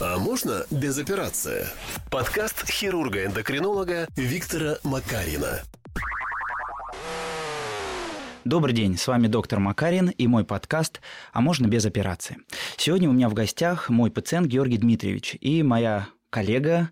А можно без операции? Подкаст хирурга-эндокринолога Виктора Макарина. Добрый день, с вами доктор Макарин и мой подкаст «А можно без операции?». Сегодня у меня в гостях мой пациент Георгий Дмитриевич и моя коллега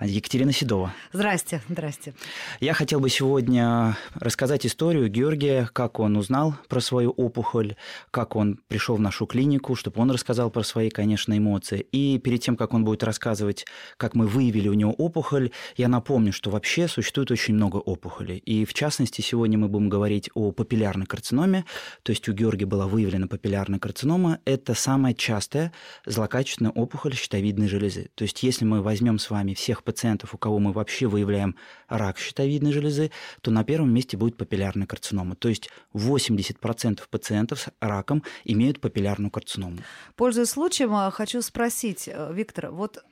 Екатерина Седова. Здрасте, здрасте. Я хотел бы сегодня рассказать историю Георгия, как он узнал про свою опухоль, как он пришел в нашу клинику, чтобы он рассказал про свои, конечно, эмоции. И перед тем, как он будет рассказывать, как мы выявили у него опухоль, я напомню, что вообще существует очень много опухолей. И в частности, сегодня мы будем говорить о папиллярной карциноме, то есть у Георгия была выявлена папиллярная карцинома. Это самая частая злокачественная опухоль щитовидной железы. То есть если мы возьмем с вами всех тех пациентов, у кого мы вообще выявляем рак щитовидной железы, то на первом месте будет папиллярная карцинома. То есть 80% пациентов с раком имеют папиллярную карциному. Пользуясь случаем, э, хочу спросить, э, Виктор, вот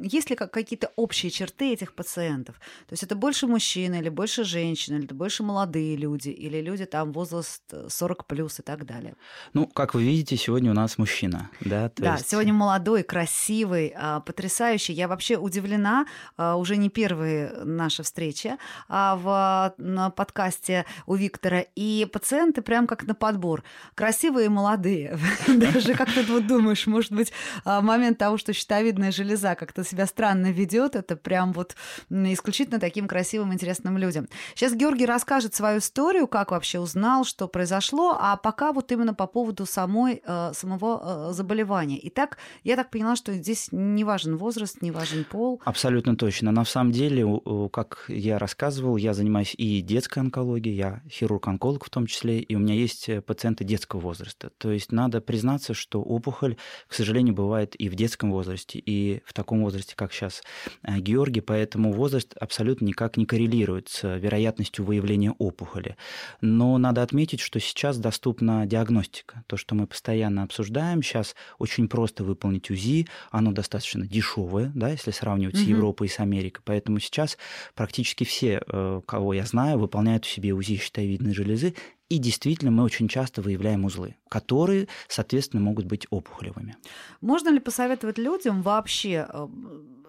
есть ли какие-то общие черты этих пациентов? То есть это больше мужчины или больше женщины, или это больше молодые люди, или люди там возраст 40 э, плюс и так далее? Ну, как вы видите, сегодня у нас мужчина, да? То да, есть... сегодня молодой, красивый, а, потрясающий. Я вообще удивлена, а, уже не первые наши встречи а, в на подкасте у Виктора, и пациенты прям как на подбор. Красивые и молодые. Даже как ты вот думаешь, может быть, момент того, что щитовидная железа как как-то себя странно ведет. Это прям вот исключительно таким красивым, интересным людям. Сейчас Георгий расскажет свою историю, как вообще узнал, что произошло, а пока вот именно по поводу самой, э, самого э, заболевания. Итак, я так поняла, что здесь не важен возраст, не важен пол. Абсолютно точно. На самом деле, как я рассказывал, я занимаюсь и детской онкологией, я хирург-онколог в том числе, и у меня есть э, пациенты детского возраста. То есть надо признаться, что опухоль, к сожалению, бывает и в детском возрасте, и в таком возрасте, как сейчас э, Георгий, поэтому возраст абсолютно никак не коррелирует с вероятностью выявления опухоли. Но надо отметить, что сейчас доступна диагностика. То, что мы постоянно обсуждаем, сейчас очень просто выполнить УЗИ, оно достаточно дешевое, да, если сравнивать угу. с Европой и с Америкой. Поэтому сейчас практически все, э, кого я знаю, выполняют у себе УЗИ щитовидной железы и действительно мы очень часто выявляем узлы, которые, соответственно, могут быть опухолевыми. Можно ли посоветовать людям вообще э,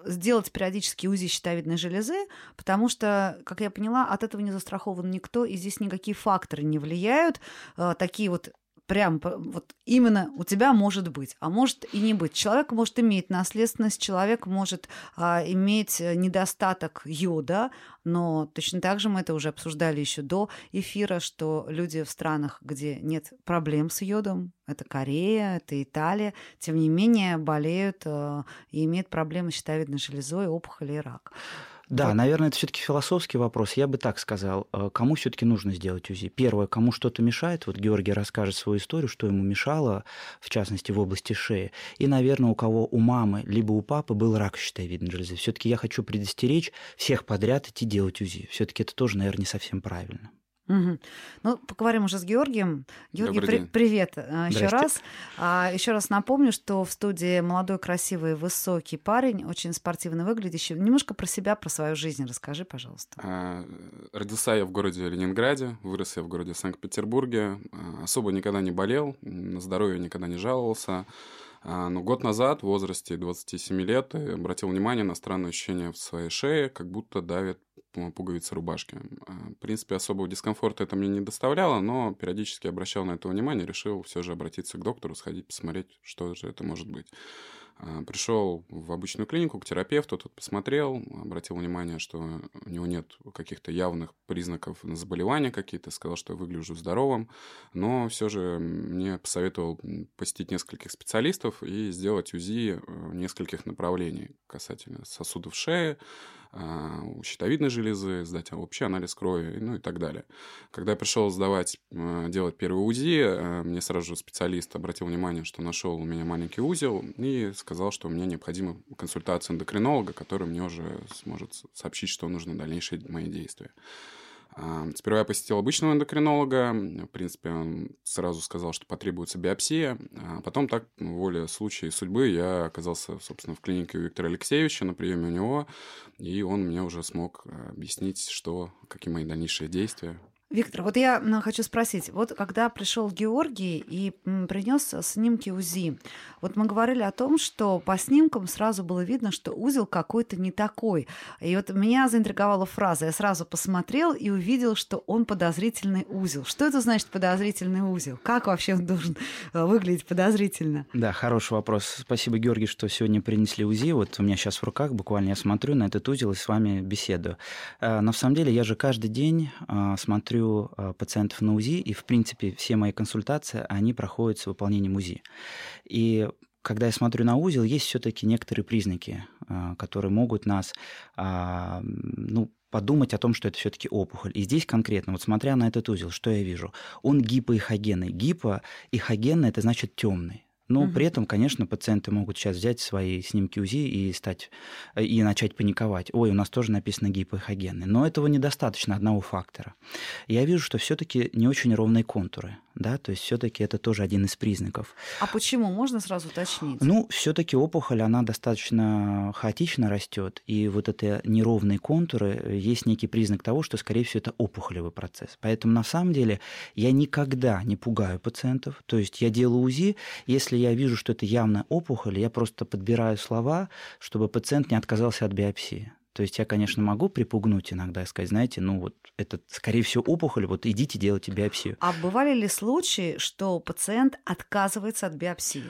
сделать периодически УЗИ щитовидной железы, потому что, как я поняла, от этого не застрахован никто, и здесь никакие факторы не влияют, э, такие вот прям вот именно у тебя может быть, а может и не быть. Человек может иметь наследственность, человек может а, иметь недостаток йода, но точно так же мы это уже обсуждали еще до эфира, что люди в странах, где нет проблем с йодом, это Корея, это Италия, тем не менее болеют а, и имеют проблемы с щитовидной железой, опухоли и рак. Да, вот. наверное, это все-таки философский вопрос. Я бы так сказал, э, кому все-таки нужно сделать УЗИ? Первое, кому что-то мешает. Вот Георгий расскажет свою историю, что ему мешало, в частности, в области шеи. И, наверное, у кого у мамы либо у папы был рак щитовидной железы. Все-таки я хочу предостеречь всех подряд идти делать УЗИ. Все-таки это тоже, наверное, не совсем правильно. Угу. Ну, поговорим уже с Георгием. Георгий, при- привет а, еще раз. А, еще раз напомню, что в студии молодой, красивый, высокий парень, очень спортивно выглядящий. Немножко про себя, про свою жизнь расскажи, пожалуйста. А, родился я в городе Ленинграде, вырос я в городе Санкт-Петербурге. А, особо никогда не болел, на здоровье никогда не жаловался. А, но год назад, в возрасте 27 лет, обратил внимание на странное ощущение в своей шее, как будто давит пуговицы рубашки. А, в принципе, особого дискомфорта это мне не доставляло, но периодически обращал на это внимание, решил все же обратиться к доктору, сходить посмотреть, что же это может быть. А, Пришел в обычную клинику к терапевту, тот посмотрел, обратил внимание, что у него нет каких-то явных признаков на заболевания какие-то, сказал, что я выгляжу здоровым, но все же мне посоветовал посетить нескольких специалистов и сделать УЗИ э, нескольких направлений касательно сосудов шеи, а, щитовидной железы, сдать общий анализ крови, ну и так далее. Когда я пришел сдавать, э, делать первый УЗИ, э, мне сразу же специалист обратил внимание, что нашел у меня маленький узел и сказал, что мне необходима консультация эндокринолога, который мне уже сможет сообщить, что нужно дальнейшие мои действия. Сперва я посетил обычного эндокринолога. В принципе, он сразу сказал, что потребуется биопсия. А потом так, воле случая и судьбы, я оказался, собственно, в клинике у Виктора Алексеевича на приеме у него. И он мне уже смог объяснить, что, какие мои дальнейшие действия. Виктор, вот я хочу спросить, вот когда пришел Георгий и принес снимки УЗИ, вот мы говорили о том, что по снимкам сразу было видно, что узел какой-то не такой. И вот меня заинтриговала фраза. Я сразу посмотрел и увидел, что он подозрительный узел. Что это значит подозрительный узел? Как вообще он должен э, выглядеть подозрительно? Да, хороший вопрос. Спасибо, Георгий, что сегодня принесли УЗИ. Вот у меня сейчас в руках буквально я смотрю на этот узел и с вами беседую. Э, на самом деле я же каждый день э, смотрю смотрю а, пациентов на УЗИ, и, в принципе, все мои консультации, они проходят с выполнением УЗИ. И когда я смотрю на узел, есть все-таки некоторые признаки, а, которые могут нас а, ну, подумать о том, что это все-таки опухоль. И здесь конкретно, вот смотря на этот узел, что я вижу? Он гипоихогенный. Гипоихогенный – это значит темный. Но угу. при этом, конечно, пациенты могут сейчас взять свои снимки УЗИ и стать э, и начать паниковать. Ой, у нас тоже написано гипоэхогенный. Но этого недостаточно одного фактора. Я вижу, что все-таки не очень ровные контуры да, то есть все-таки это тоже один из признаков. А почему? Можно сразу уточнить? Ну, все-таки опухоль, она достаточно хаотично растет, и вот это неровные контуры э, есть некий признак того, что, скорее всего, это опухолевый процесс. Поэтому на самом деле я никогда не пугаю пациентов, то есть я делаю УЗИ, если я вижу, что это явно опухоль, я просто подбираю слова, чтобы пациент не отказался от биопсии. То есть я, конечно, могу припугнуть иногда и сказать, знаете, ну вот это, скорее всего, опухоль, вот идите делайте биопсию. А бывали ли случаи, что пациент отказывается от биопсии?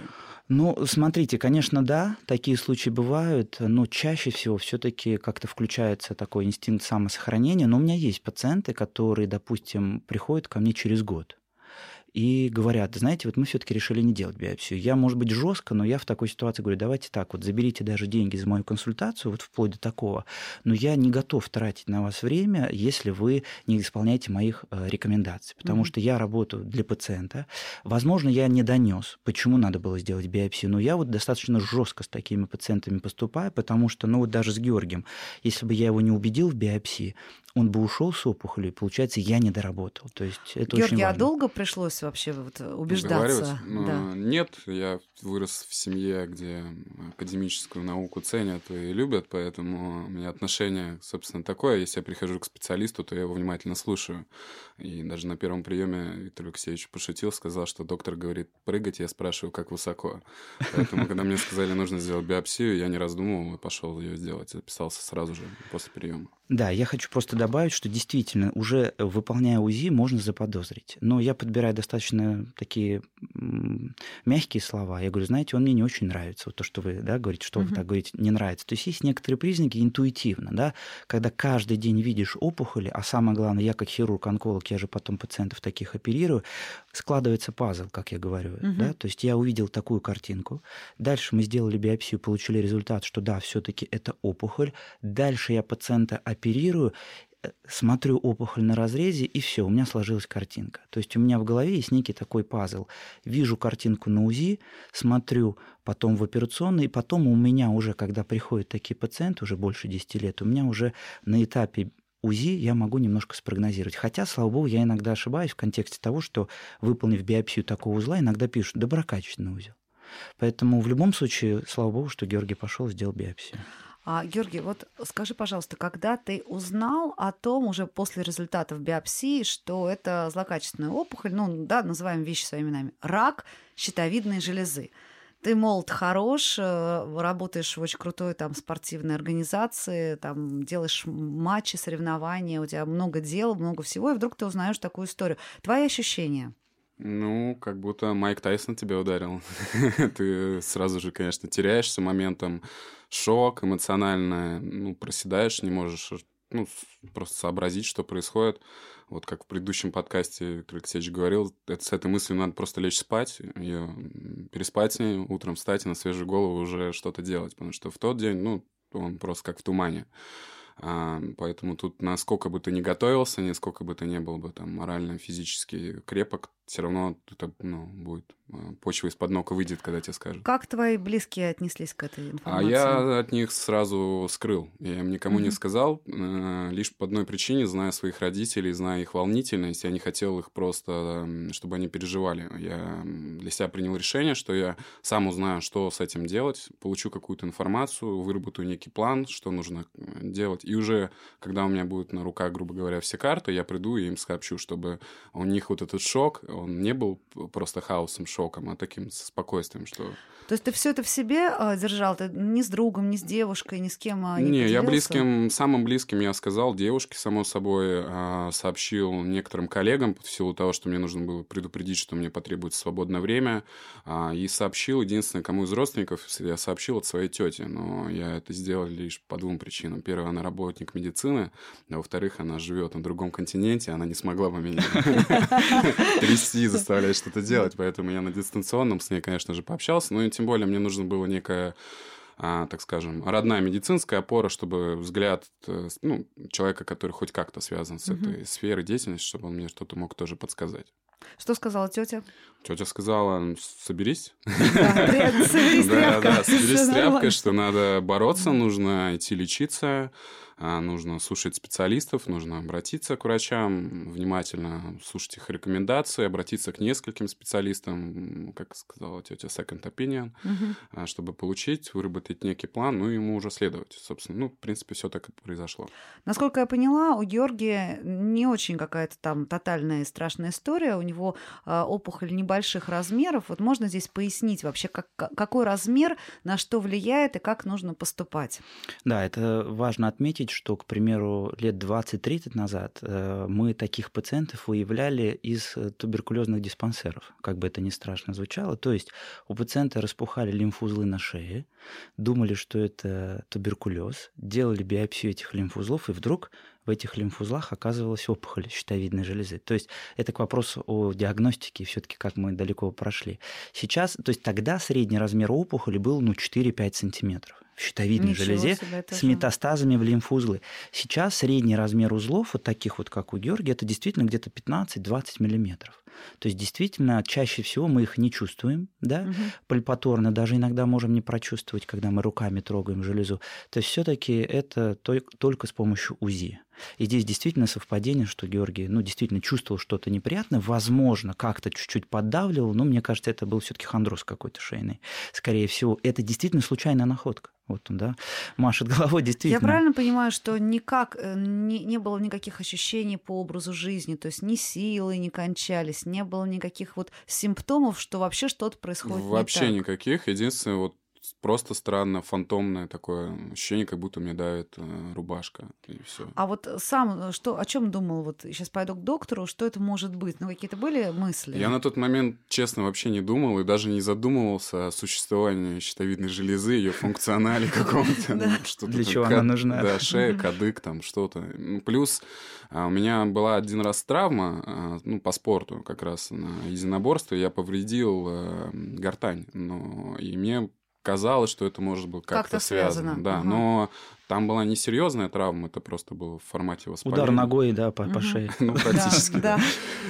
Ну, смотрите, конечно, да, такие случаи бывают, но чаще всего все-таки как-то включается такой инстинкт самосохранения. Но у меня есть пациенты, которые, допустим, приходят ко мне через год и говорят, знаете, вот мы все-таки решили не делать биопсию. Я, может быть, жестко, но я в такой ситуации говорю, давайте так, вот заберите даже деньги за мою консультацию, вот вплоть до такого, но я не готов тратить на вас время, если вы не исполняете моих э, рекомендаций, потому mm-hmm. что я работаю для пациента. Возможно, я не донес, почему надо было сделать биопсию, но я вот достаточно жестко с такими пациентами поступаю, потому что, ну вот даже с Георгием, если бы я его не убедил в биопсии, он бы ушел с опухолью, и, получается, я не доработал. То есть это Георгий, очень а важно. а долго пришлось вообще вот убеждаться? Ну, да. Нет, я вырос в семье, где академическую науку ценят и любят, поэтому у меня отношение, собственно, такое. Если я прихожу к специалисту, то я его внимательно слушаю. И даже на первом приеме Виктор Алексеевич пошутил, сказал, что доктор говорит прыгать, я спрашиваю, как высоко. Поэтому, когда мне сказали, нужно сделать биопсию, я не раздумывал и пошел ее сделать. Записался сразу же после приема. Да, я хочу просто добавить, что действительно уже выполняя УЗИ можно заподозрить. Но я подбираю достаточно такие мягкие слова. Я говорю, знаете, он мне не очень нравится. Вот то, что вы да, говорите, что угу. вы так говорите, не нравится. То есть есть некоторые признаки интуитивно, да, когда каждый день видишь опухоли, а самое главное, я как хирург-онколог, я же потом пациентов таких оперирую, складывается пазл, как я говорю. Угу. Да? То есть я увидел такую картинку. Дальше мы сделали биопсию, получили результат, что да, все-таки это опухоль. Дальше я пациента оперирую, э, смотрю опухоль на разрезе, и все, у меня сложилась картинка. То есть у меня в голове есть некий такой пазл. Вижу картинку на УЗИ, смотрю потом в операционной, и потом у меня уже, когда приходят такие пациенты, уже больше 10 лет, у меня уже на этапе УЗИ я могу немножко спрогнозировать. Хотя, слава богу, я иногда ошибаюсь в контексте того, что, выполнив биопсию такого узла, иногда пишут доброкачественный узел. Поэтому в любом случае, слава богу, что Георгий пошел, сделал биопсию. А, Георгий, вот скажи, пожалуйста, когда ты узнал о том уже после результатов биопсии, что это злокачественная опухоль, ну да, называем вещи своими именами, рак щитовидной железы. Ты молод, хорош, э, работаешь в очень крутой там спортивной организации, там делаешь матчи, соревнования, у тебя много дел, много всего, и вдруг ты узнаешь такую историю. Твои ощущения? Ну, как будто Майк Тайсон тебя ударил. Ты сразу же, конечно, теряешься моментом шок, эмоционально, ну, проседаешь, не можешь ну, просто сообразить, что происходит. Вот как в предыдущем подкасте Алексеевич говорил, это, с этой мыслью надо просто лечь спать, ее переспать с ней, утром встать и на свежую голову уже что-то делать. Потому что в тот день, ну, он просто как в тумане. А, поэтому тут насколько бы ты ни готовился, насколько бы ты не был бы там морально, физически крепок, все равно это ну, будет э, почва из-под ног выйдет, когда тебе скажут. Как твои близкие отнеслись к этой А информации? я от них сразу скрыл. Я им никому не Мгм. сказал, э, лишь по одной причине, зная своих родителей, зная их волнительность, я не хотел их просто, чтобы они переживали. Я для себя принял решение, что я сам узнаю, что с этим делать, получу какую-то информацию, выработаю некий план, что нужно э, делать. И уже, когда у меня будут на руках, грубо говоря, все карты, я приду и им сообщу, чтобы у них вот этот шок, он не был просто хаосом, шоком, а таким спокойствием, что... То есть ты все это в себе а, держал? Ты ни с другом, ни с девушкой, ни с кем а, не Не, я близким, самым близким я сказал девушке, само собой, а, сообщил некоторым коллегам в силу того, что мне нужно было предупредить, что мне потребуется свободное время, и сообщил, единственное, кому из родственников, я сообщил от своей тети, но я это сделал лишь по двум причинам. Первое, она работник медицины, а во-вторых, она живет на другом континенте, она не смогла бы меня трясти, заставлять что-то делать, поэтому я на дистанционном с ней, конечно же, пообщался, но и тем более мне нужно было некое а, так скажем, родная медицинская опора, чтобы взгляд э, ну, человека, который хоть как-то связан с Мгм. этой сферой деятельности, чтобы он мне что-то мог тоже подсказать. Что сказала тетя? Тетя сказала, «Ну, соберись. Да, соберись с Да, тряпкой, да, соберись с тряпкой, что надо бороться, нужно идти лечиться, нужно слушать специалистов, нужно обратиться к врачам, внимательно слушать их рекомендации, обратиться к нескольким специалистам, как сказала тетя, second opinion, а, чтобы получить, выработать некий план, ну и ему уже следовать, собственно. Ну, в принципе, все так и произошло. Насколько я поняла, у Георгия не очень какая-то там тотальная и страшная история. У него а, опухоль небольших размеров. Вот можно здесь пояснить вообще, как, ка- какой размер на что влияет и как нужно поступать? Да, это важно отметить, что, к примеру, лет 20-30 назад э, мы таких пациентов выявляли из э, туберкулезных диспансеров, как бы это ни страшно звучало. То есть у пациента распухали лимфузлы на шее, думали, что это туберкулез, делали биопсию этих лимфузлов, и вдруг в этих лимфузлах оказывалась опухоль щитовидной железы. То есть это к вопросу о диагностике, все-таки как мы далеко прошли. Сейчас, то есть тогда средний размер опухоли был ну, 4-5 сантиметров в щитовидной Ничего железе себе, с метастазами в лимфузлы. Сейчас средний размер узлов, вот таких вот, как у Георгия, это действительно где-то 15-20 миллиметров. То есть действительно чаще всего мы их не чувствуем, да, Мгм. пальпаторно, даже иногда можем не прочувствовать, когда мы руками трогаем железу. То есть все-таки это только с помощью УЗИ. И здесь действительно совпадение, что Георгий, ну, действительно чувствовал что-то неприятное, возможно, как-то чуть-чуть поддавливал, но мне кажется, это был все-таки хондроз какой-то шейный. Скорее всего, это действительно случайная находка. Вот он, да, машет головой, действительно. Я правильно понимаю, что никак э, не, не было никаких ощущений по образу жизни, то есть ни силы не кончались, не было никаких вот симптомов, что вообще что-то происходит Вообще не так. никаких. Единственное, вот просто странно, фантомное такое ощущение, как будто мне давит э, рубашка. И все. А вот сам э, что, о чем думал? Вот сейчас пойду к доктору, что это может быть? Ну, какие-то были мысли? Я на тот момент, честно, вообще не думал и даже не задумывался о существовании щитовидной железы, ее функционале каком-то. ну, что-то Для чего она нужна. Да, шея, кадык, там что-то. Ну, Плюс а, у меня была один раз травма, а, ну, по спорту как раз на единоборстве. Я повредил э, гортань. Но и мне казалось, что это может быть как-то, Как-то связано. Да, Ага. но там была не серьезная травма, это просто было в формате воспаления. Удар ногой, да, по, по шее. Ну, практически. да.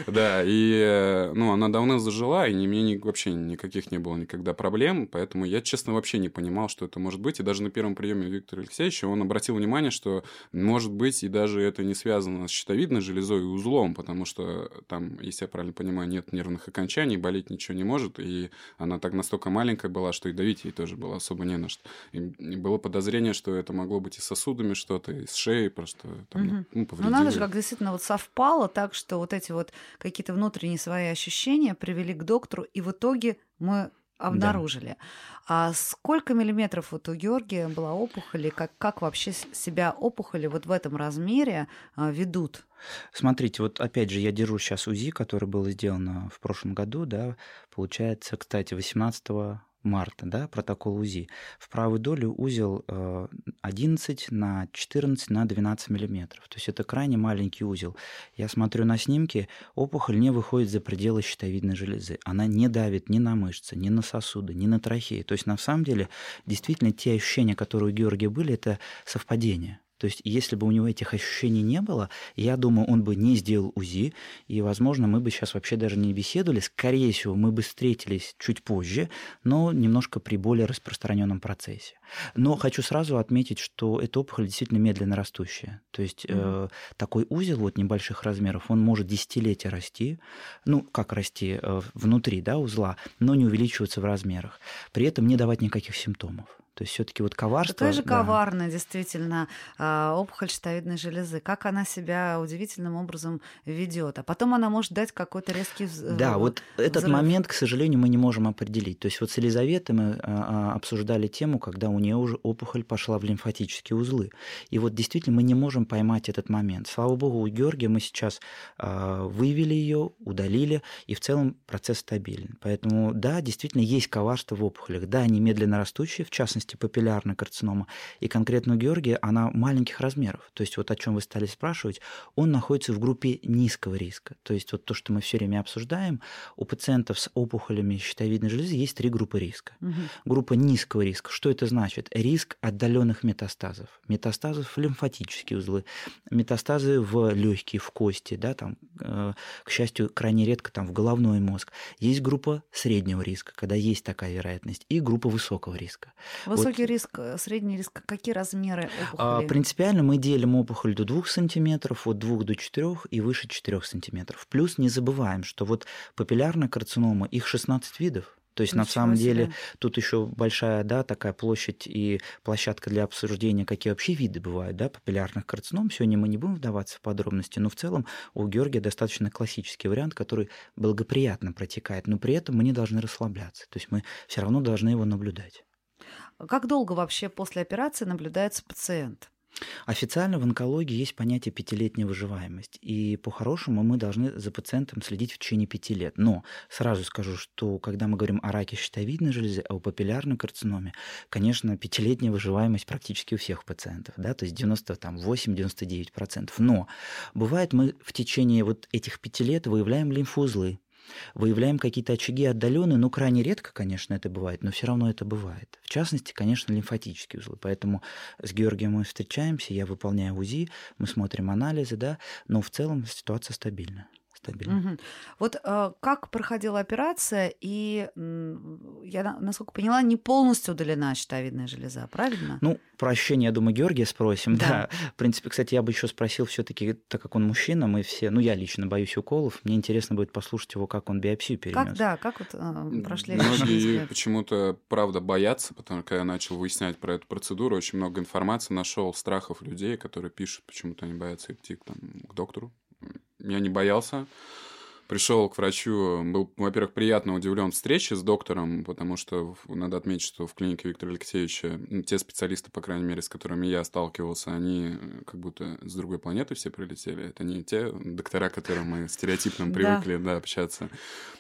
Да, и э, ну, она давно зажила, и ни- мне ни- вообще никаких не было никогда проблем, поэтому я, честно, вообще не понимал, что это может быть. И даже на первом приеме Виктора Алексеевича он обратил внимание, что может быть и даже это не связано с щитовидной железой и узлом, потому что там, если я правильно понимаю, нет нервных окончаний, болеть ничего не может, и она так настолько маленькая была, что и давить ей тоже было особо не на что. И было подозрение, что это могло быть и с сосудами что-то, и с шеей просто там, Мгм. ну, Ну, повредили. надо же, как действительно вот совпало так, что вот эти вот какие-то внутренние свои ощущения привели к доктору, и в итоге мы обнаружили. А сколько миллиметров вот у Георгия была опухоли, как, как вообще себя опухоли вот в этом размере а, ведут? Смотрите, вот опять же, я держу сейчас УЗИ, которое было сделано в прошлом году, да, получается, кстати, 18 марта, да, протокол УЗИ. В правой доле узел э, 11 на 14 на 12 миллиметров. То есть это крайне маленький узел. Я смотрю на снимки, опухоль не выходит за пределы щитовидной железы. Она не давит ни на мышцы, ни на сосуды, ни на трахеи. То есть на самом деле действительно те ощущения, которые у Георгия были, это совпадение. То есть, если бы у него этих ощущений не было, я думаю, он бы не сделал УЗИ, и, возможно, мы бы сейчас вообще даже не беседовали. Скорее всего, мы бы встретились чуть позже, но немножко при более распространенном процессе. Но хочу сразу отметить, что эта опухоль действительно медленно растущая. То есть mm-hmm. э, такой узел вот небольших размеров, он может десятилетия расти, ну как расти э, внутри, да, узла, но не увеличиваться в размерах. При этом не давать никаких симптомов. То есть все-таки вот коварство... Какая же да. коварная, действительно, а, опухоль щитовидной железы. Как она себя удивительным образом ведет. А потом она может дать какой-то резкий Да, вот этот момент, к сожалению, мы не можем определить. То есть вот с Елизаветой мы а, а, обсуждали тему, когда у нее уже опухоль пошла в лимфатические узлы. И вот действительно мы не можем поймать этот момент. Слава богу, у Георгия мы сейчас выявили ее, удалили, и в целом процесс стабилен. Поэтому да, действительно есть коварство в опухолях. Да, они медленно растущие, в частности, частности папиллярная карцинома. И конкретно у Георгия она маленьких размеров. То есть вот о чем вы стали спрашивать, он находится в группе низкого риска. То есть вот то, что мы все время обсуждаем, у пациентов с опухолями щитовидной железы есть три группы риска. Угу. Группа низкого риска. Что это значит? Риск отдаленных метастазов. Метастазов в лимфатические узлы, метастазы в легкие, в кости, да, там, э, к счастью, крайне редко там в головной мозг. Есть группа среднего риска, когда есть такая вероятность, и группа высокого риска. Высокий риск, э, средний риск, какие размеры опухоли? А, принципиально мы делим опухоль до 2 сантиметров, от 2 до 4 и выше 4 сантиметров. Плюс не забываем, что вот папиллярная карцинома, их 16 видов. То есть, Ничего на самом себе. деле, тут еще большая, да, такая площадь и площадка для обсуждения, какие вообще виды бывают, да, папиллярных карцином. Сегодня мы не будем вдаваться в подробности, но в целом у Георгия достаточно классический вариант, который благоприятно протекает, но при этом мы не должны расслабляться. То есть мы все равно должны его наблюдать. Как долго вообще после операции наблюдается пациент? Официально в онкологии есть понятие пятилетняя выживаемость, и по-хорошему мы должны за пациентом следить в течение пяти лет. Но сразу скажу, что когда мы говорим о раке щитовидной железы, о папиллярной карциноме, конечно, пятилетняя выживаемость практически у всех пациентов, да, то есть 98-99%. Но бывает мы в течение вот этих пяти лет выявляем лимфоузлы, Выявляем какие-то очаги отдаленные, но крайне редко, конечно, это бывает, но все равно это бывает. В частности, конечно, лимфатические узлы. Поэтому с Георгием мы встречаемся, я выполняю УЗИ, мы смотрим анализы, да, но в целом ситуация стабильна стабильно. Угу. Вот э, как проходила операция, и э, я, насколько поняла, не полностью удалена щитовидная железа, правильно? Ну, про ощущения, я думаю, Георгия спросим. Да. да. В принципе, кстати, я бы еще спросил все-таки, так как он мужчина, мы все, ну, я лично боюсь уколов, мне интересно будет послушать его, как он биопсию перенес. Как, да, как вот э, прошли Многие почему-то, правда, боятся, потому что я начал выяснять про эту процедуру, очень много информации нашел, страхов людей, которые пишут, почему-то они боятся идти там, к доктору, я не боялся. Пришел к врачу, был, во-первых, приятно удивлен встрече с доктором, потому что надо отметить, что в клинике Виктора Алексеевича те специалисты, по крайней мере, с которыми я сталкивался, они как будто с другой планеты все прилетели. Это не те доктора, к которым мы стереотипно привыкли да. Да, общаться.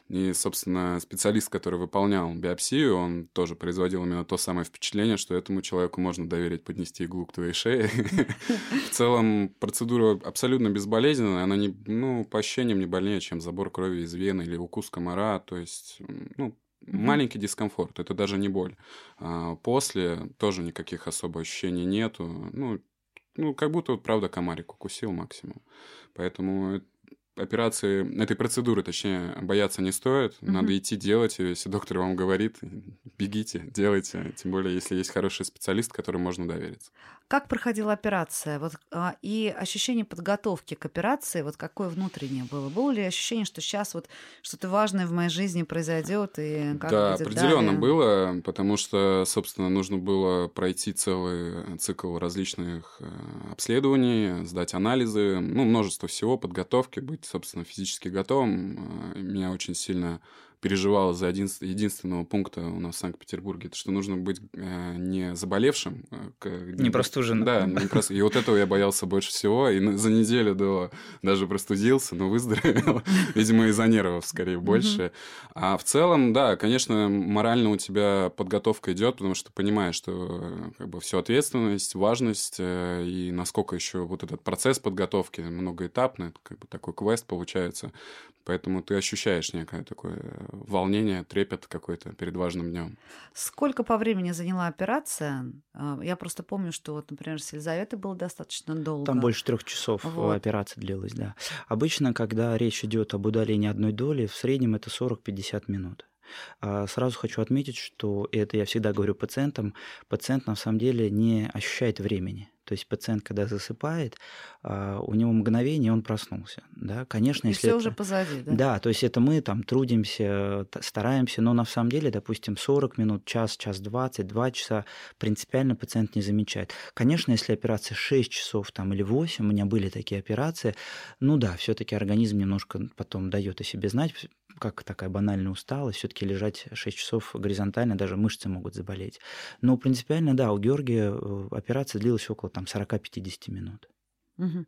И, собственно, специалист, который выполнял биопсию, он тоже производил именно то самое впечатление, что этому человеку можно доверить поднести иглу к твоей шее. В целом, процедура абсолютно безболезненная, она не, ну, по ощущениям не больнее, чем забор крови из вены или укус комара, то есть, ну, маленький дискомфорт, это даже не боль. А после тоже никаких особо ощущений нету, ну, ну, как будто вот правда комарик укусил максимум. Поэтому операции, этой процедуры, точнее, бояться не стоит. Mm-hmm. Надо идти делать ее. Если доктор вам говорит, бегите, делайте. Тем более, если есть хороший специалист, которому можно довериться. Как проходила операция? Вот, а, и ощущение подготовки к операции, вот какое внутреннее было? Было ли ощущение, что сейчас вот что-то важное в моей жизни произойдет и как Да, определенно далее? было, потому что, собственно, нужно было пройти целый цикл различных э, обследований, сдать анализы, ну, множество всего, подготовки, быть, собственно, физически готовым. Э, меня очень сильно переживал за один, единственного пункта у нас в Санкт-Петербурге, это что нужно быть э, не заболевшим. Э, не простуженным. Да, не просто. И вот этого я боялся больше всего. И за неделю до даже простудился, но выздоровел. Видимо, из-за нервов скорее больше. А в целом, да, конечно, морально у тебя подготовка идет, потому что понимаешь, что э, как бы все ответственность, важность э, и насколько еще вот этот процесс подготовки многоэтапный, как бы такой квест получается. Поэтому ты ощущаешь некое такое волнение, трепет какой-то перед важным днем. Сколько по времени заняла операция? А, я просто помню, что вот, например, с Елизаветой было достаточно долго. Там больше трех часов э, вот. операция длилась, да. Обычно, когда речь идет об удалении одной доли, в среднем это 40-50 минут. А, сразу хочу отметить, что это я всегда говорю пациентам, пациент на самом деле не ощущает времени. То есть пациент, когда засыпает, а, у него мгновение, он проснулся. Да? Конечно, И если все это... уже позади, да? Да, то есть это мы там трудимся, стараемся, но на самом деле, допустим, 40 минут, час, час 20, 2 часа принципиально пациент не замечает. Конечно, если операция 6 часов там, или 8, у меня были такие операции, ну да, все-таки организм немножко потом дает о себе знать, как такая банальная усталость, все-таки лежать 6 часов горизонтально, даже мышцы могут заболеть. Но принципиально, да, у Георгия э, операция длилась около там 40-50 минут. Угу.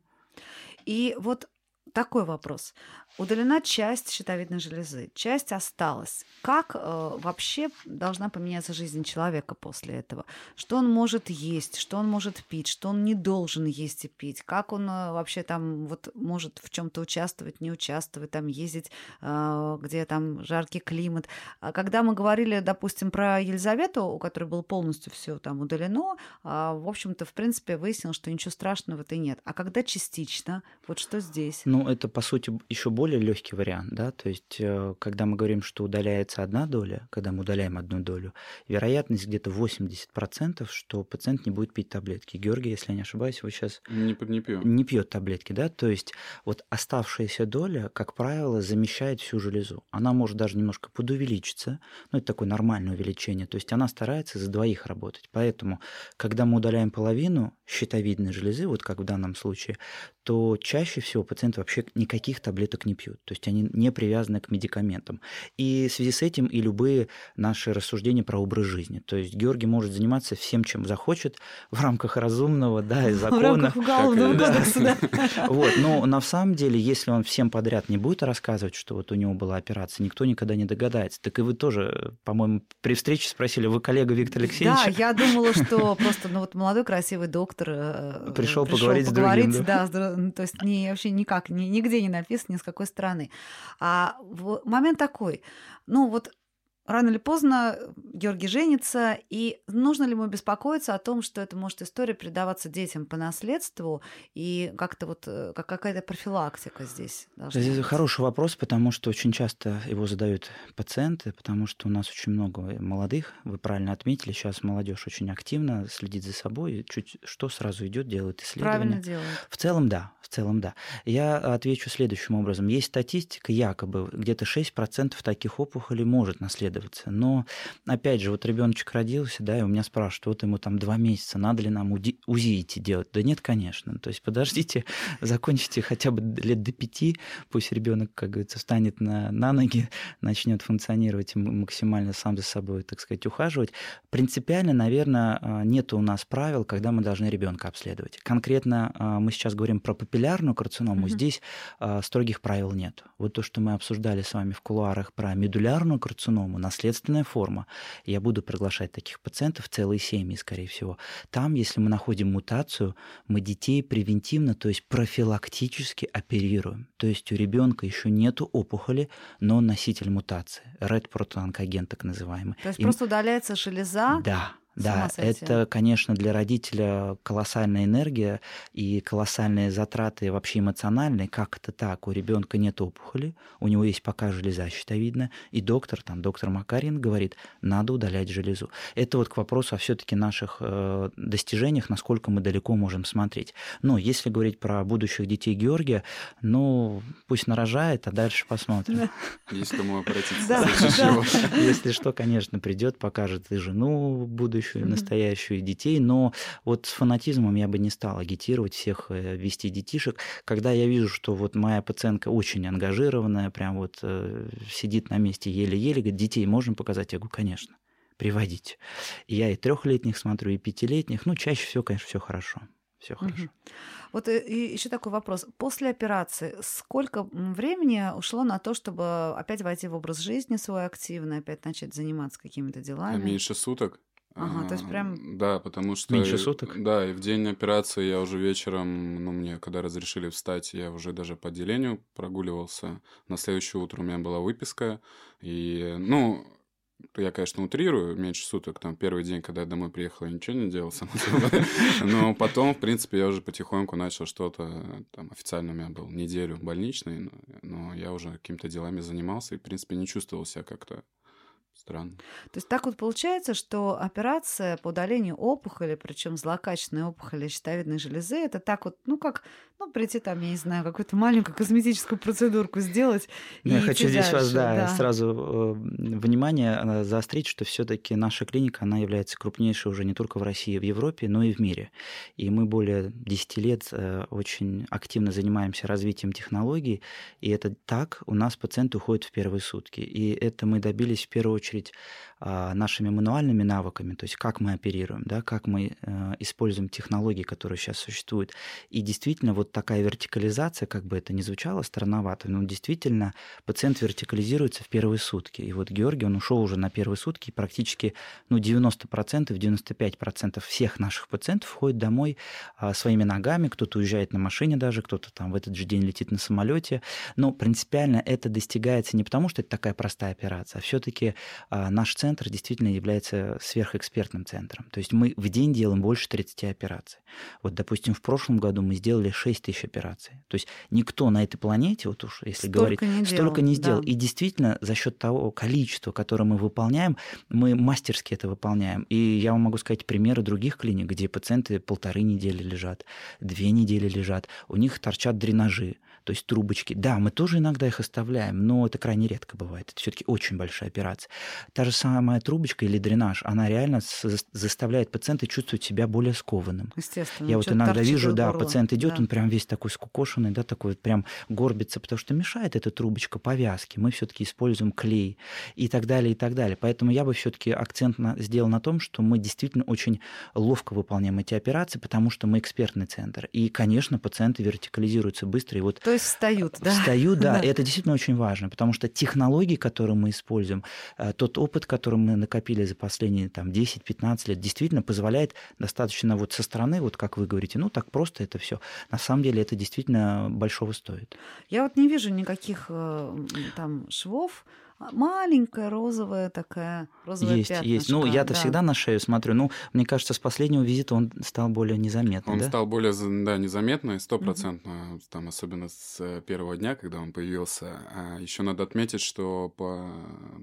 И вот такой вопрос. Удалена часть щитовидной железы, часть осталась. Как э, вообще должна поменяться жизнь человека после этого? Что он может есть, что он может пить, что он не должен есть и пить? Как он э, вообще там вот может в чем-то участвовать, не участвовать, там ездить, э, где там жаркий климат? А когда мы говорили, допустим, про Елизавету, у которой было полностью все там удалено, э, в общем-то, в принципе, выяснилось, что ничего страшного в этом нет. А когда частично, вот что здесь? Ну, это, по сути, еще более легкий вариант, да, то есть, э, когда мы говорим, что удаляется одна доля, когда мы удаляем одну долю, вероятность где-то 80%, что пациент не будет пить таблетки. Георгий, если я не ошибаюсь, вы сейчас... Не, не пью. Не пьет таблетки, да, то есть, вот оставшаяся доля, как правило, замещает всю железу. Она может даже немножко подувеличиться, ну, это такое нормальное увеличение, то есть, она старается за двоих работать. Поэтому, когда мы удаляем половину щитовидной железы, вот как в данном случае, то чаще всего пациенты вообще никаких таблеток не пьют. То есть они не привязаны к медикаментам. И в связи с этим и любые наши рассуждения про образ жизни. То есть Георгий может заниматься всем, чем захочет, в рамках разумного, да, и закона. В рамках уголовного кодекса, да. Вот, но на самом деле, если он всем подряд не будет рассказывать, что вот у него была операция, никто никогда не догадается. Так и вы тоже, по-моему, при встрече спросили, вы коллега Виктора Алексеевича? Да, я думала, что просто ну, вот молодой красивый доктор э, пришел, поговорить, с другим. Да, то есть не, вообще никак, нигде не написано, ни с какой стороны. А момент такой, ну вот рано или поздно Георгий женится, и нужно ли ему беспокоиться о том, что это может история передаваться детям по наследству, и как-то вот э, как какая-то профилактика здесь должна Здесь быть? хороший вопрос, потому что очень часто его задают пациенты, потому что у нас очень много молодых, вы правильно отметили, сейчас молодежь очень активно следит за собой, чуть что сразу идет, делает исследования. Правильно делает. В целом, да, в целом, да. Я отвечу следующим образом. Есть статистика, якобы где-то 6% таких опухолей может наследовать исследоваться. Но, опять же, вот ребеночек родился, да, и у меня спрашивают, вот ему там два месяца, надо ли нам УЗИ идти делать? Да нет, конечно. То есть подождите, закончите хотя бы лет до пяти, пусть ребенок, как говорится, встанет на, на ноги, начнет функционировать и максимально сам за собой, так сказать, ухаживать. Принципиально, наверное, а, нет у нас правил, когда мы должны ребенка обследовать. Конкретно а, мы сейчас говорим про папиллярную карциному, mm-hmm. здесь а, строгих правил нет. Вот то, что мы обсуждали с вами в кулуарах про медулярную карциному, наследственная форма. Я буду приглашать таких пациентов, целые семьи, скорее всего. Там, если мы находим мутацию, мы детей превентивно, то есть профилактически оперируем. То есть у ребенка еще нет опухоли, но он носитель мутации. Red протоонкоген, так называемый. То есть И... просто удаляется железа? Да, да, это, конечно, для родителя колоссальная энергия и колоссальные затраты вообще эмоциональные. Как это так? У ребенка нет опухоли, у него есть пока железа щитовидная, и доктор, там, доктор Макарин говорит, надо удалять железу. Это вот к вопросу о все-таки наших э, достижениях, насколько мы далеко можем смотреть. Но если говорить про будущих детей Георгия, ну, пусть нарожает, а дальше посмотрим. Есть кому обратиться. Если что, конечно, придет, покажет и жену будущую, будущую, mm-hmm. настоящую детей, но вот с фанатизмом я бы не стал агитировать всех э, вести детишек. Когда я вижу, что вот моя пациентка очень ангажированная, прям вот э, сидит на месте еле-еле, говорит, детей можем показать? Я говорю, конечно, приводить. И я и трехлетних смотрю, и пятилетних, ну, чаще всего, конечно, все хорошо. Все хорошо. Угу. Вот э, и еще такой вопрос. После операции сколько времени ушло на то, чтобы опять войти в образ жизни свой активный, опять начать заниматься какими-то делами? А меньше суток. Ага, то есть прям... А, Да, потому что... Меньше суток? Да, и в день операции я уже вечером, ну, мне когда разрешили встать, я уже даже по отделению прогуливался. На следующее утро у меня была выписка. И, ну, я, конечно, утрирую, меньше суток. Там первый день, когда я домой приехал, я ничего не делал, само собой. Но потом, в принципе, я уже потихоньку начал что-то... Там официально у меня был неделю больничный, но, но я уже какими-то делами занимался и, в принципе, не чувствовал себя как-то Странно. То есть так вот получается, что операция по удалению опухоли, причем злокачественной опухоли щитовидной железы, это так вот, ну как, ну прийти там, я не знаю, какую-то маленькую косметическую процедурку сделать. Ну, я хочу здесь вас, да, да. сразу э, внимание э, заострить, что все-таки наша клиника, она является крупнейшей уже не только в России, в Европе, но и в мире. И мы более 10 лет э, очень активно занимаемся развитием технологий, и это так, у нас пациенты уходят в первые сутки. И это мы добились в первую очередь а, нашими мануальными навыками, то есть как мы оперируем, да, как мы э, используем технологии, которые сейчас существуют. И действительно вот такая вертикализация, как бы это ни звучало странновато, но действительно пациент вертикализируется в первые сутки. И вот Георгий, он ушел уже на первые сутки, и практически ну, 90%, 95% всех наших пациентов входят домой а, своими ногами, кто-то уезжает на машине даже, кто-то там в этот же день летит на самолете. Но принципиально это достигается не потому, что это такая простая операция, а все-таки а, наш центр действительно является сверхэкспертным центром. То есть мы в день делаем больше 30 операций. Вот, допустим, в прошлом году мы сделали 6 тысяч операций. То есть никто на этой планете, вот уж если столько говорить, не столько делал, не сделал. Да. И действительно, за счет того количества, которое мы выполняем, мы мастерски это выполняем. И я вам могу сказать примеры других клиник, где пациенты полторы недели лежат, две недели лежат, у них торчат дренажи то есть трубочки. Да, мы тоже иногда их оставляем, но это крайне редко бывает. Это все-таки очень большая операция. Та же самая трубочка или дренаж, она реально заставляет пациента чувствовать себя более скованным. Естественно. Я вот иногда вижу, да, горло. пациент идет, да. он прям весь такой скукошенный, да, такой вот прям горбится, потому что мешает эта трубочка повязки. Мы все-таки используем клей и так далее, и так далее. Поэтому я бы все-таки акцент на, сделал на том, что мы действительно очень ловко выполняем эти операции, потому что мы экспертный центр. И, конечно, пациенты вертикализируются быстро. И вот то есть встают, да? Встают, да. да. И это действительно очень важно, потому что технологии, которые мы используем, э, тот опыт, который мы накопили за последние там, 10-15 лет, действительно позволяет достаточно вот со стороны, вот как вы говорите, ну так просто это все. На самом деле это действительно большого стоит. Я вот не вижу никаких э, там швов, маленькая розовая такая розовая Есть, пятнышко. есть. Ну, я-то да. всегда на шею смотрю. Ну, мне кажется, с последнего визита он стал более незаметным, Он да? стал более, да, незаметный, стопроцентно, угу. там, особенно с первого дня, когда он появился. А еще надо отметить, что по...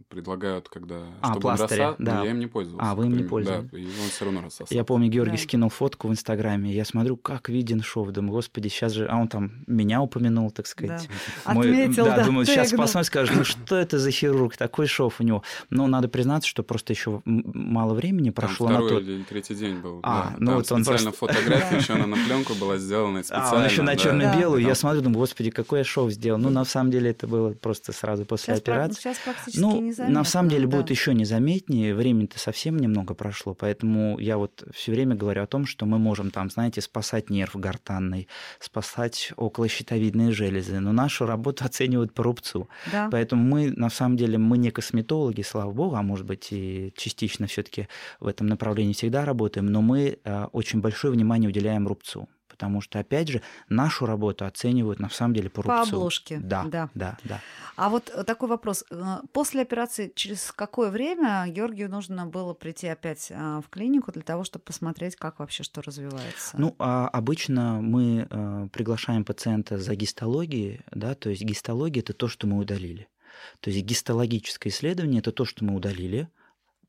предлагают, когда... А, чтобы пластыри, он рассад... да. Я им не пользовался. А, вы им не пользовались? Да, и он все равно рассасывал. Я помню, Георгий да. скинул фотку в Инстаграме, я смотрю, как виден шов, думаю, господи, сейчас же... А он там меня упомянул, так сказать. Да. Мой... Отметил, да. да думаю, сейчас посмотрим, скажет, ну что это за хирург, такой шов? у него. Но надо признаться, что просто еще мало времени прошло Там второй на то. или третий день был. А, да. ну Там вот он специально просто... фотография еще она на пленку была сделана специально. А, он еще на черно-белую. Я смотрю, думаю, господи, какое шоу сделал. Ну, на самом деле, это было просто сразу после сейчас операции. Сейчас практически ну, на самом деле будет еще незаметнее. Времени-то совсем немного прошло. Поэтому я вот все время говорю о том, что мы можем там, знаете, спасать нерв гортанный, спасать околощитовидные железы. Но нашу работу оценивают по рубцу. Да. Поэтому мы, на самом деле, мы не косметологи, слава богу, а может быть и частично все-таки в этом направлении всегда работаем, но мы э, очень большое внимание уделяем рубцу потому что, опять же, нашу работу оценивают на самом деле по рубцу. По обложке. Да, да, да, да. А вот такой вопрос. Э, после операции через какое время Георгию нужно было прийти опять э, в клинику для того, чтобы посмотреть, как вообще что развивается? Ну, а обычно мы приглашаем пациента за гистологией, да, то есть гистология – это то, что мы удалили. То есть гистологическое исследование – это то, что мы удалили,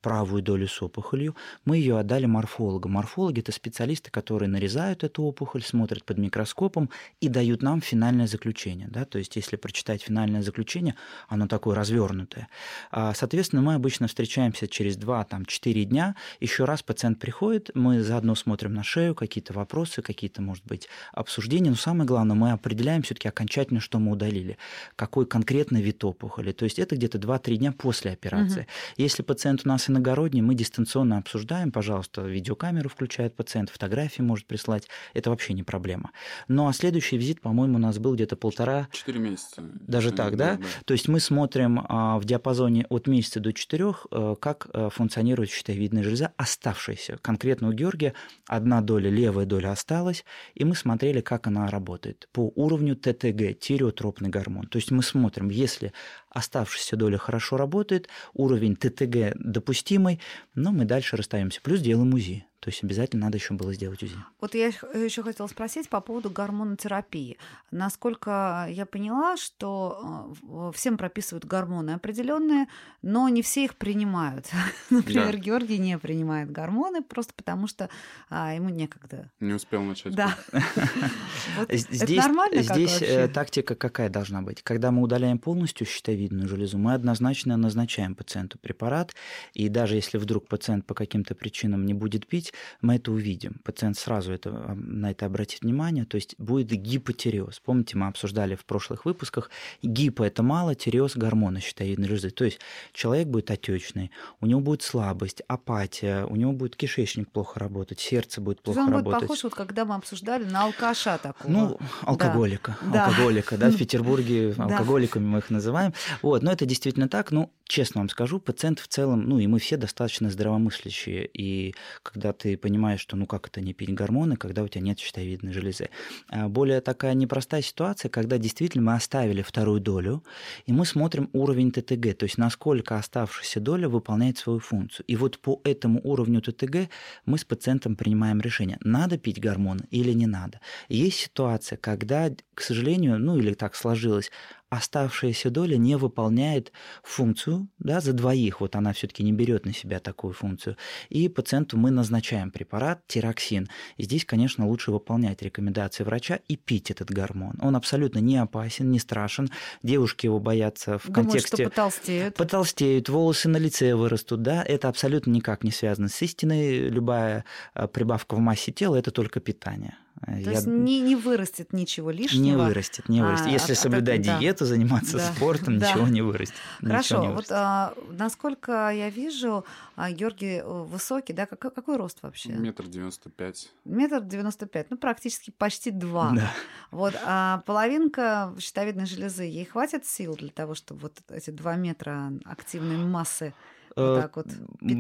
правую долю с опухолью, мы ее отдали морфологам. Морфологи – это специалисты, которые нарезают эту опухоль, смотрят под микроскопом и дают нам финальное заключение. Да? То есть, если прочитать финальное заключение, оно такое развернутое. А, соответственно, мы обычно встречаемся через 2-4 дня. Еще раз пациент приходит, мы заодно смотрим на шею, какие-то вопросы, какие-то, может быть, обсуждения. Но самое главное, мы определяем все-таки окончательно, что мы удалили, какой конкретно вид опухоли. То есть, это где-то 2-3 дня после операции. Угу. Если пациент у нас нас иногородний, мы дистанционно обсуждаем, пожалуйста, видеокамеру включает пациент, фотографии может прислать, это вообще не проблема. Ну а следующий визит, по-моему, у нас был где-то полтора... Четыре месяца. Даже так, да? да? То есть мы смотрим а, в диапазоне от месяца до четырех, а, как а, функционирует щитовидная железа, оставшаяся. Конкретно у Георгия одна доля, левая доля осталась, и мы смотрели, как она работает по уровню ТТГ, тиреотропный гормон. То есть мы смотрим, если оставшаяся доля хорошо работает, уровень ТТГ допустимый, но мы дальше расстаемся. Плюс делаем УЗИ. То есть обязательно надо еще было сделать УЗИ. Вот я еще хотела спросить по поводу гормонотерапии. Насколько я поняла, что э, всем прописывают гормоны определенные, но не все их принимают. Например, да. Георгий не принимает гормоны просто потому, что а, ему некогда. Не успел начать. Да. Здесь, нормально здесь э, тактика какая должна быть? Когда мы удаляем полностью щитовидную железу, мы однозначно назначаем пациенту препарат, и даже если вдруг пациент по каким-то причинам не будет пить, лечить, мы это увидим. Пациент сразу это, а, на это обратит внимание, то есть будет гипотиреоз. Помните, мы обсуждали в прошлых выпусках, гипо – это мало, тиреоз – гормоны щитовидной железы. То есть человек будет отечный, у него будет слабость, апатия, у него будет кишечник плохо работать, сердце будет плохо он работать. Он будет похож, вот когда мы обсуждали, на алкаша такого. Ну, алкоголика. Да. Алкоголика, да, в Петербурге алкоголиками мы их называем. Вот, но это действительно так. Ну, честно вам скажу, пациент в целом, ну и мы все достаточно здравомыслящие. И когда ты понимаешь, что ну как это не пить гормоны, когда у тебя нет щитовидной железы. А более такая непростая ситуация, когда действительно мы оставили вторую долю, и мы смотрим уровень ТТГ, то есть насколько оставшаяся доля выполняет свою функцию. И вот по этому уровню ТТГ мы с пациентом принимаем решение, надо пить гормоны или не надо. Есть ситуация, когда, к сожалению, ну или так сложилось, оставшаяся доля не выполняет функцию да, за двоих. Вот она все-таки не берет на себя такую функцию. И пациенту мы назначаем препарат тироксин. И здесь, конечно, лучше выполнять рекомендации врача и пить этот гормон. Он абсолютно не опасен, не страшен. Девушки его боятся в Думают, контексте... что потолстеют. Потолстеют, волосы на лице вырастут. Да? Это абсолютно никак не связано с истиной. Любая а, прибавка в массе тела – это только питание. То я... есть не, не вырастет ничего лишнего. Не вырастет, не вырастет. А, Если от, соблюдать от, диету, да. заниматься да. спортом, да. ничего не вырастет. Хорошо, не вырастет. вот а, насколько я вижу, а, Георгий э, высокий, да, какой, какой рост вообще? Метр девяносто пять. Метр девяносто пять, ну практически почти два. Да. Вот, а половинка щитовидной железы, ей хватит сил для того, чтобы вот эти два метра активной массы вот так вот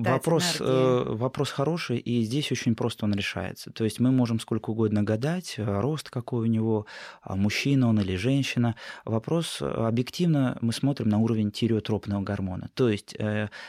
вопрос, э, вопрос хороший, и здесь очень просто он решается. То есть мы можем сколько угодно гадать, э, рост какой у него, а мужчина он или женщина. Вопрос э, объективно мы смотрим на уровень тиреотропного гормона. То есть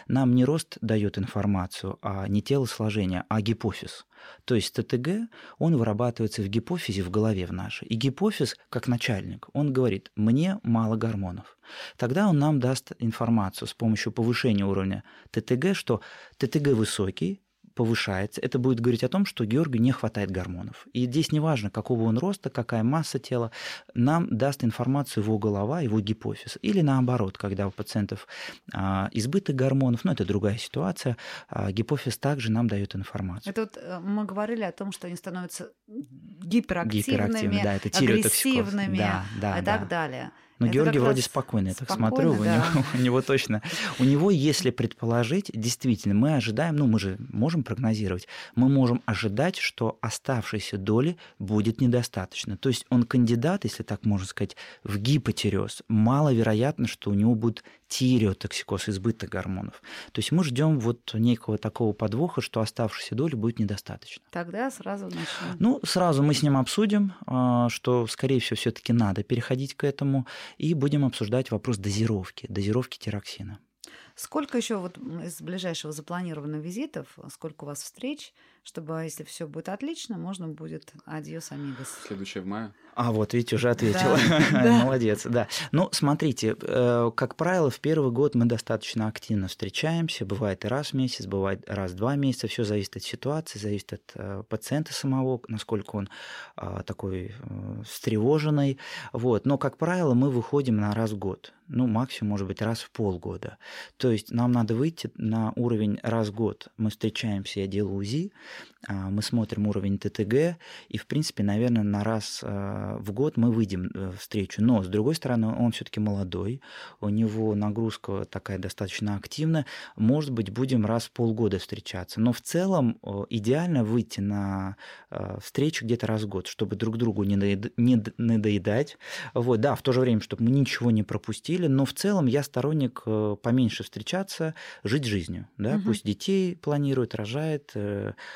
нам не рост дает информацию, а не телосложение, а гипофиз. То есть ТТГ, он вырабатывается в гипофизе в голове в нашей. И гипофиз, как начальник, он говорит, мне мало гормонов. Тогда он нам даст информацию с помощью повышения уровня ТТГ, что ТТГ высокий, повышается, это будет говорить о том, что Георгию не хватает гормонов. И здесь неважно, какого он роста, какая масса тела, нам даст информацию его голова, его гипофиз. Или наоборот, когда у пациентов а, избыток гормонов, ну это другая ситуация, а, гипофиз также нам дает информацию. Это вот э, мы говорили о том, что они становятся гиперактивными, Гиперактивны, да, это агрессивными да, да, и так далее. Но это Георгий вроде спокойный, я так смотрю, да. у, него, у него точно. У него, если предположить, действительно, мы ожидаем, ну мы же можем прогнозировать, мы можем ожидать, что оставшейся доли будет недостаточно. То есть он кандидат, если так можно сказать, в гипотиреоз. Маловероятно, что у него будет тиреотоксикоз, избыток гормонов. То есть мы ждем вот некого такого подвоха, что оставшейся доли будет недостаточно. Тогда сразу начнем. Ну, сразу мы с ним обсудим, а, что, скорее всего, все-таки надо переходить к этому, и будем обсуждать вопрос дозировки, дозировки тироксина. Сколько еще вот из ближайшего запланированных визитов, сколько у вас встреч, чтобы, если все будет отлично, можно будет adiós amigos. Следующее в мае. А вот, видите, уже ответила. Молодец, да. Ну, смотрите, э, как правило, в первый год мы достаточно активно встречаемся. Бывает и раз в месяц, бывает раз в два месяца. Все зависит от ситуации, зависит от э, пациента самого, насколько он а, такой э, встревоженный. Вот. Но, как правило, мы выходим на раз в год. Ну, максимум, может быть, раз в полгода. То есть нам надо выйти на уровень раз в год. Мы встречаемся, я делаю УЗИ, а, мы смотрим уровень ТТГ, и, в принципе, наверное, на раз а, в год мы выйдем э, встречу. Но, с другой стороны, он все-таки молодой, у него нагрузка такая достаточно активная. Может быть, будем раз в полгода встречаться. Но в целом идеально выйти на встречу где-то раз в год, чтобы друг другу не надоедать. Вот, да, в то же время, чтобы мы ничего не пропустили, но в целом я сторонник э, поменьше встречаться, жить жизнью. Да? Угу. Пусть детей планирует, рожает, э,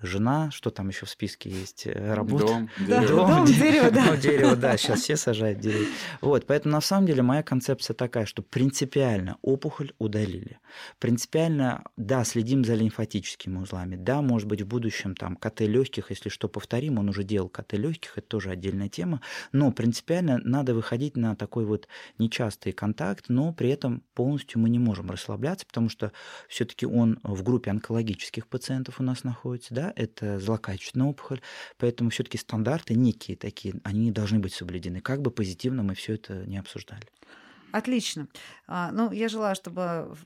жена, что там еще в списке есть, э, работа. Дом, дерево. Дом, Дом дерево, да. Ну, дерево, да, сейчас все сажают дерево. Вот, поэтому на самом деле моя концепция такая, что принципиально опухоль удалили. Принципиально, да, следим за лимфатическими узлами, да, может быть, в будущем там КТ легких, если что, повторим, он уже делал КТ легких, это тоже отдельная тема, но принципиально надо выходить на такой вот нечастый контакт, но при этом полностью мы не можем расслабляться, потому что все-таки он в группе онкологических пациентов у нас находится, да, это злокачественная опухоль, поэтому все-таки стандарты некие такие, они должны быть соблюдены, как бы позитивно мы все это не обсуждали. Отлично. А, ну, я желаю, чтобы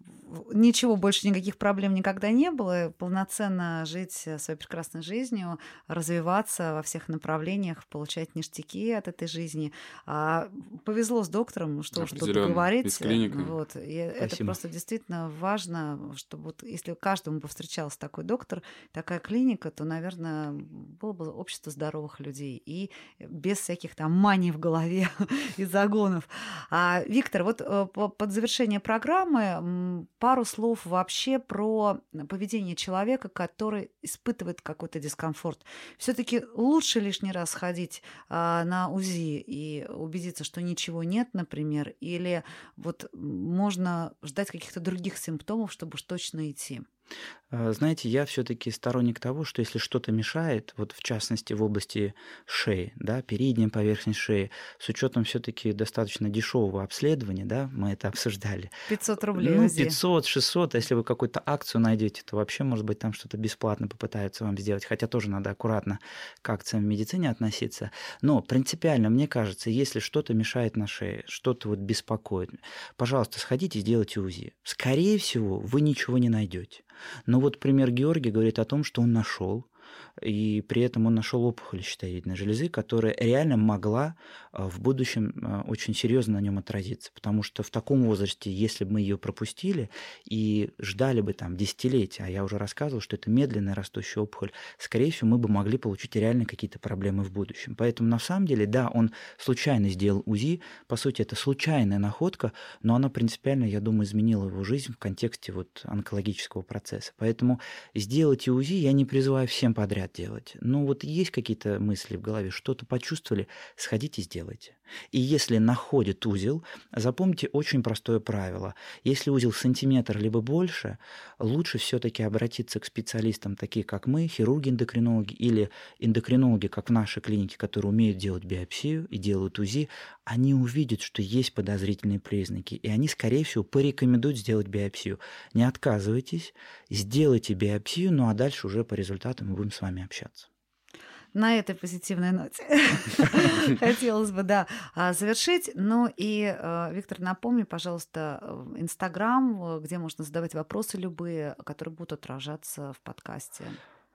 ничего больше, никаких проблем никогда не было, полноценно жить своей прекрасной жизнью, развиваться во всех направлениях, получать ништяки от этой жизни. А, повезло с доктором, что уж тут говорить. Вот, и это просто действительно важно, чтобы вот если каждому повстречался такой доктор, такая клиника, то, наверное, было бы общество здоровых людей и без всяких там маний в голове и загонов. А, Виктор, вот э, под завершение программы пару слов вообще про поведение человека, который испытывает какой-то дискомфорт. Все-таки лучше лишний раз ходить а, на УЗИ и убедиться, что ничего нет, например, или вот можно ждать каких-то других симптомов, чтобы уж точно идти. А, знаете, я все-таки сторонник того, что если что-то мешает, вот в частности в области шеи, да, передняя поверхность шеи, с учетом все-таки достаточно дешевого обследования, да, мы это обсуждали. 500 рублей. Ну, 500, 600, а если вы какую-то акцию найдете, то вообще, может быть, там что-то бесплатно попытаются вам сделать, хотя тоже надо аккуратно к акциям в медицине относиться. Но принципиально, мне кажется, если что-то мешает на шее, что-то вот беспокоит, пожалуйста, сходите, сделайте УЗИ. Скорее всего, вы ничего не найдете. Но вот пример Георгия говорит о том, что он нашел и при этом он нашел опухоль щитовидной железы, которая реально могла а, в будущем а, очень серьезно на нем отразиться, потому что в таком возрасте, если бы мы ее пропустили и ждали бы там десятилетия, а я уже рассказывал, что это медленная растущая опухоль, скорее всего, мы бы могли получить реально какие-то проблемы в будущем. Поэтому на самом деле, да, он случайно сделал УЗИ, по сути, это случайная находка, но она принципиально, я думаю, изменила его жизнь в контексте вот онкологического процесса. Поэтому сделайте УЗИ я не призываю всем подряд делать. Ну вот есть какие-то мысли в голове, что-то почувствовали, сходите, сделайте. И если находит узел, запомните очень простое правило. Если узел сантиметр либо больше, лучше все-таки обратиться к специалистам, такие как мы, хирурги-эндокринологи или эндокринологи, как в нашей клинике, которые умеют делать биопсию и делают УЗИ, они увидят, что есть подозрительные признаки, и они, скорее всего, порекомендуют сделать биопсию. Не отказывайтесь, сделайте биопсию, ну а дальше уже по результатам мы будем с вами общаться на этой позитивной ноте хотелось бы, да, а, завершить. Ну и, э, Виктор, напомни, пожалуйста, э, Инстаграм, э, где можно задавать вопросы любые, которые будут отражаться в подкасте.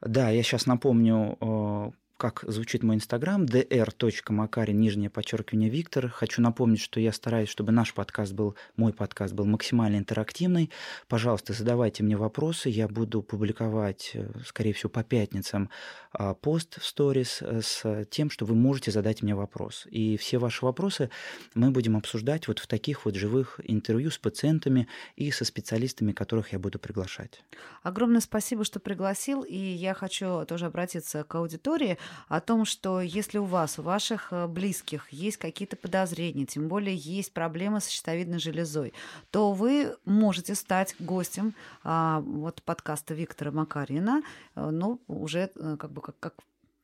Да, я сейчас напомню как звучит мой инстаграм, dr.макарин, нижнее подчеркивание Виктор. Хочу напомнить, что я стараюсь, чтобы наш подкаст был, мой подкаст был максимально интерактивный. Пожалуйста, задавайте мне вопросы, я буду публиковать, э, скорее всего, по пятницам а, пост в сторис э, с тем, что вы можете задать мне вопрос. И все ваши вопросы мы будем обсуждать вот в таких вот живых интервью с пациентами и со специалистами, которых я буду приглашать. Огромное спасибо, что пригласил, и я хочу тоже обратиться к аудитории о том, что если у вас, у ваших э, близких есть какие-то подозрения, тем более есть проблемы с щитовидной железой, то вы можете стать гостем а, вот подкаста Виктора Макарина, э, ну, уже э, как бы как, как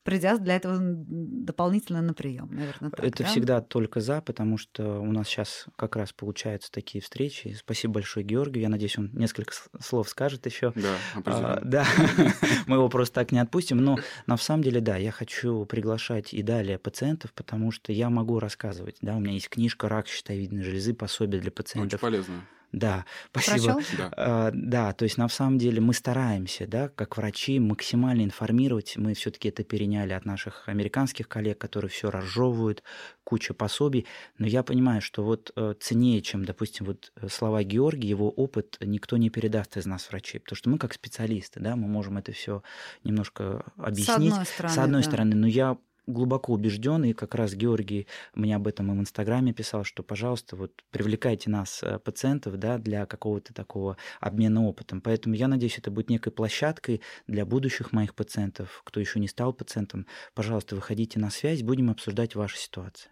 придя для этого дополнительно на прием, наверное. Так, Это да? всегда только за, потому что у нас сейчас как раз получаются такие встречи. Спасибо большое Георгию. Я надеюсь, он несколько слов скажет еще. Да, а, да, мы его просто так не отпустим. Но на самом деле, да, я хочу приглашать и далее пациентов, потому что я могу рассказывать. Да, у меня есть книжка «Рак щитовидной железы», пособие для пациентов. Очень полезно. Да, спасибо. Да. А, да, то есть на самом деле мы стараемся, да, как врачи, максимально информировать. Мы все-таки это переняли от наших американских коллег, которые все разжевывают, куча пособий. Но я понимаю, что вот э, ценнее, чем, допустим, вот э, слова Георгия, его опыт никто не передаст из нас врачей, потому что мы как специалисты, да, мы можем это все немножко объяснить. С одной стороны, С одной да. стороны, но я глубоко убежден, и как раз Георгий мне об этом и в Инстаграме писал, что, пожалуйста, вот привлекайте нас, э, пациентов, да, для какого-то такого обмена опытом. Поэтому я надеюсь, это будет некой площадкой для будущих моих пациентов, кто еще не стал пациентом. Пожалуйста, выходите на связь, будем обсуждать ваши ситуации.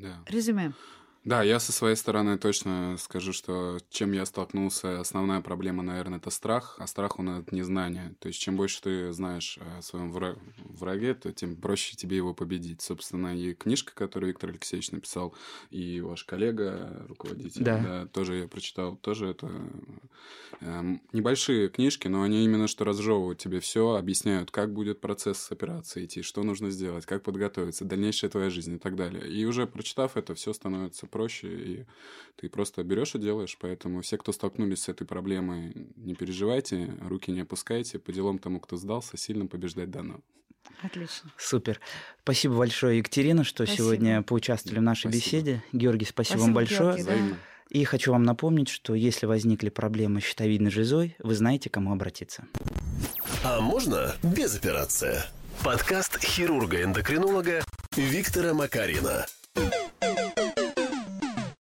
Да. Резюме. Да, я со своей стороны точно скажу, что чем я столкнулся, основная проблема, наверное, это страх, а страх он это незнание. То есть чем больше ты знаешь о своем враге, то тем проще тебе его победить. Собственно, и книжка, которую Виктор Алексеевич написал, и ваш коллега, руководитель, да. Да, тоже я прочитал, тоже это э, небольшие книжки, но они именно что разжевывают тебе все, объясняют, как будет процесс операции идти, что нужно сделать, как подготовиться, дальнейшая твоя жизнь и так далее. И уже прочитав это, все становится проще, и ты просто берешь и делаешь. Поэтому все, кто столкнулись с этой проблемой, не переживайте, руки не опускайте. По делам тому, кто сдался, сильно побеждать дано. Отлично. Супер. Спасибо большое, Екатерина, что спасибо. сегодня поучаствовали в нашей Спасибо. беседе. Георгий, спасибо, Спасибо, вам большое. Георгий, да. И хочу вам напомнить, что если возникли проблемы с щитовидной железой, вы знаете, к кому обратиться. А можно без операции? Подкаст хирурга-эндокринолога Виктора Макарина.